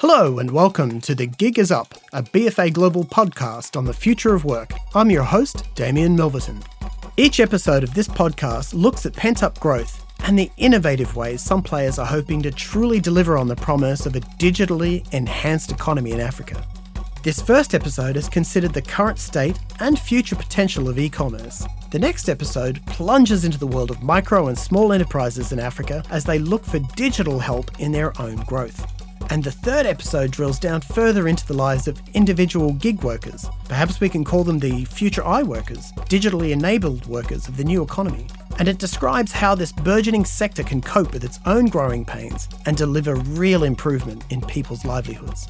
Hello and welcome to The Gig Is Up, a BFA Global podcast on the future of work. I'm your host, Damien Milverton. Each episode of this podcast looks at pent up growth and the innovative ways some players are hoping to truly deliver on the promise of a digitally enhanced economy in Africa. This first episode has considered the current state and future potential of e commerce. The next episode plunges into the world of micro and small enterprises in Africa as they look for digital help in their own growth. And the third episode drills down further into the lives of individual gig workers. Perhaps we can call them the future I workers, digitally enabled workers of the new economy. And it describes how this burgeoning sector can cope with its own growing pains and deliver real improvement in people's livelihoods.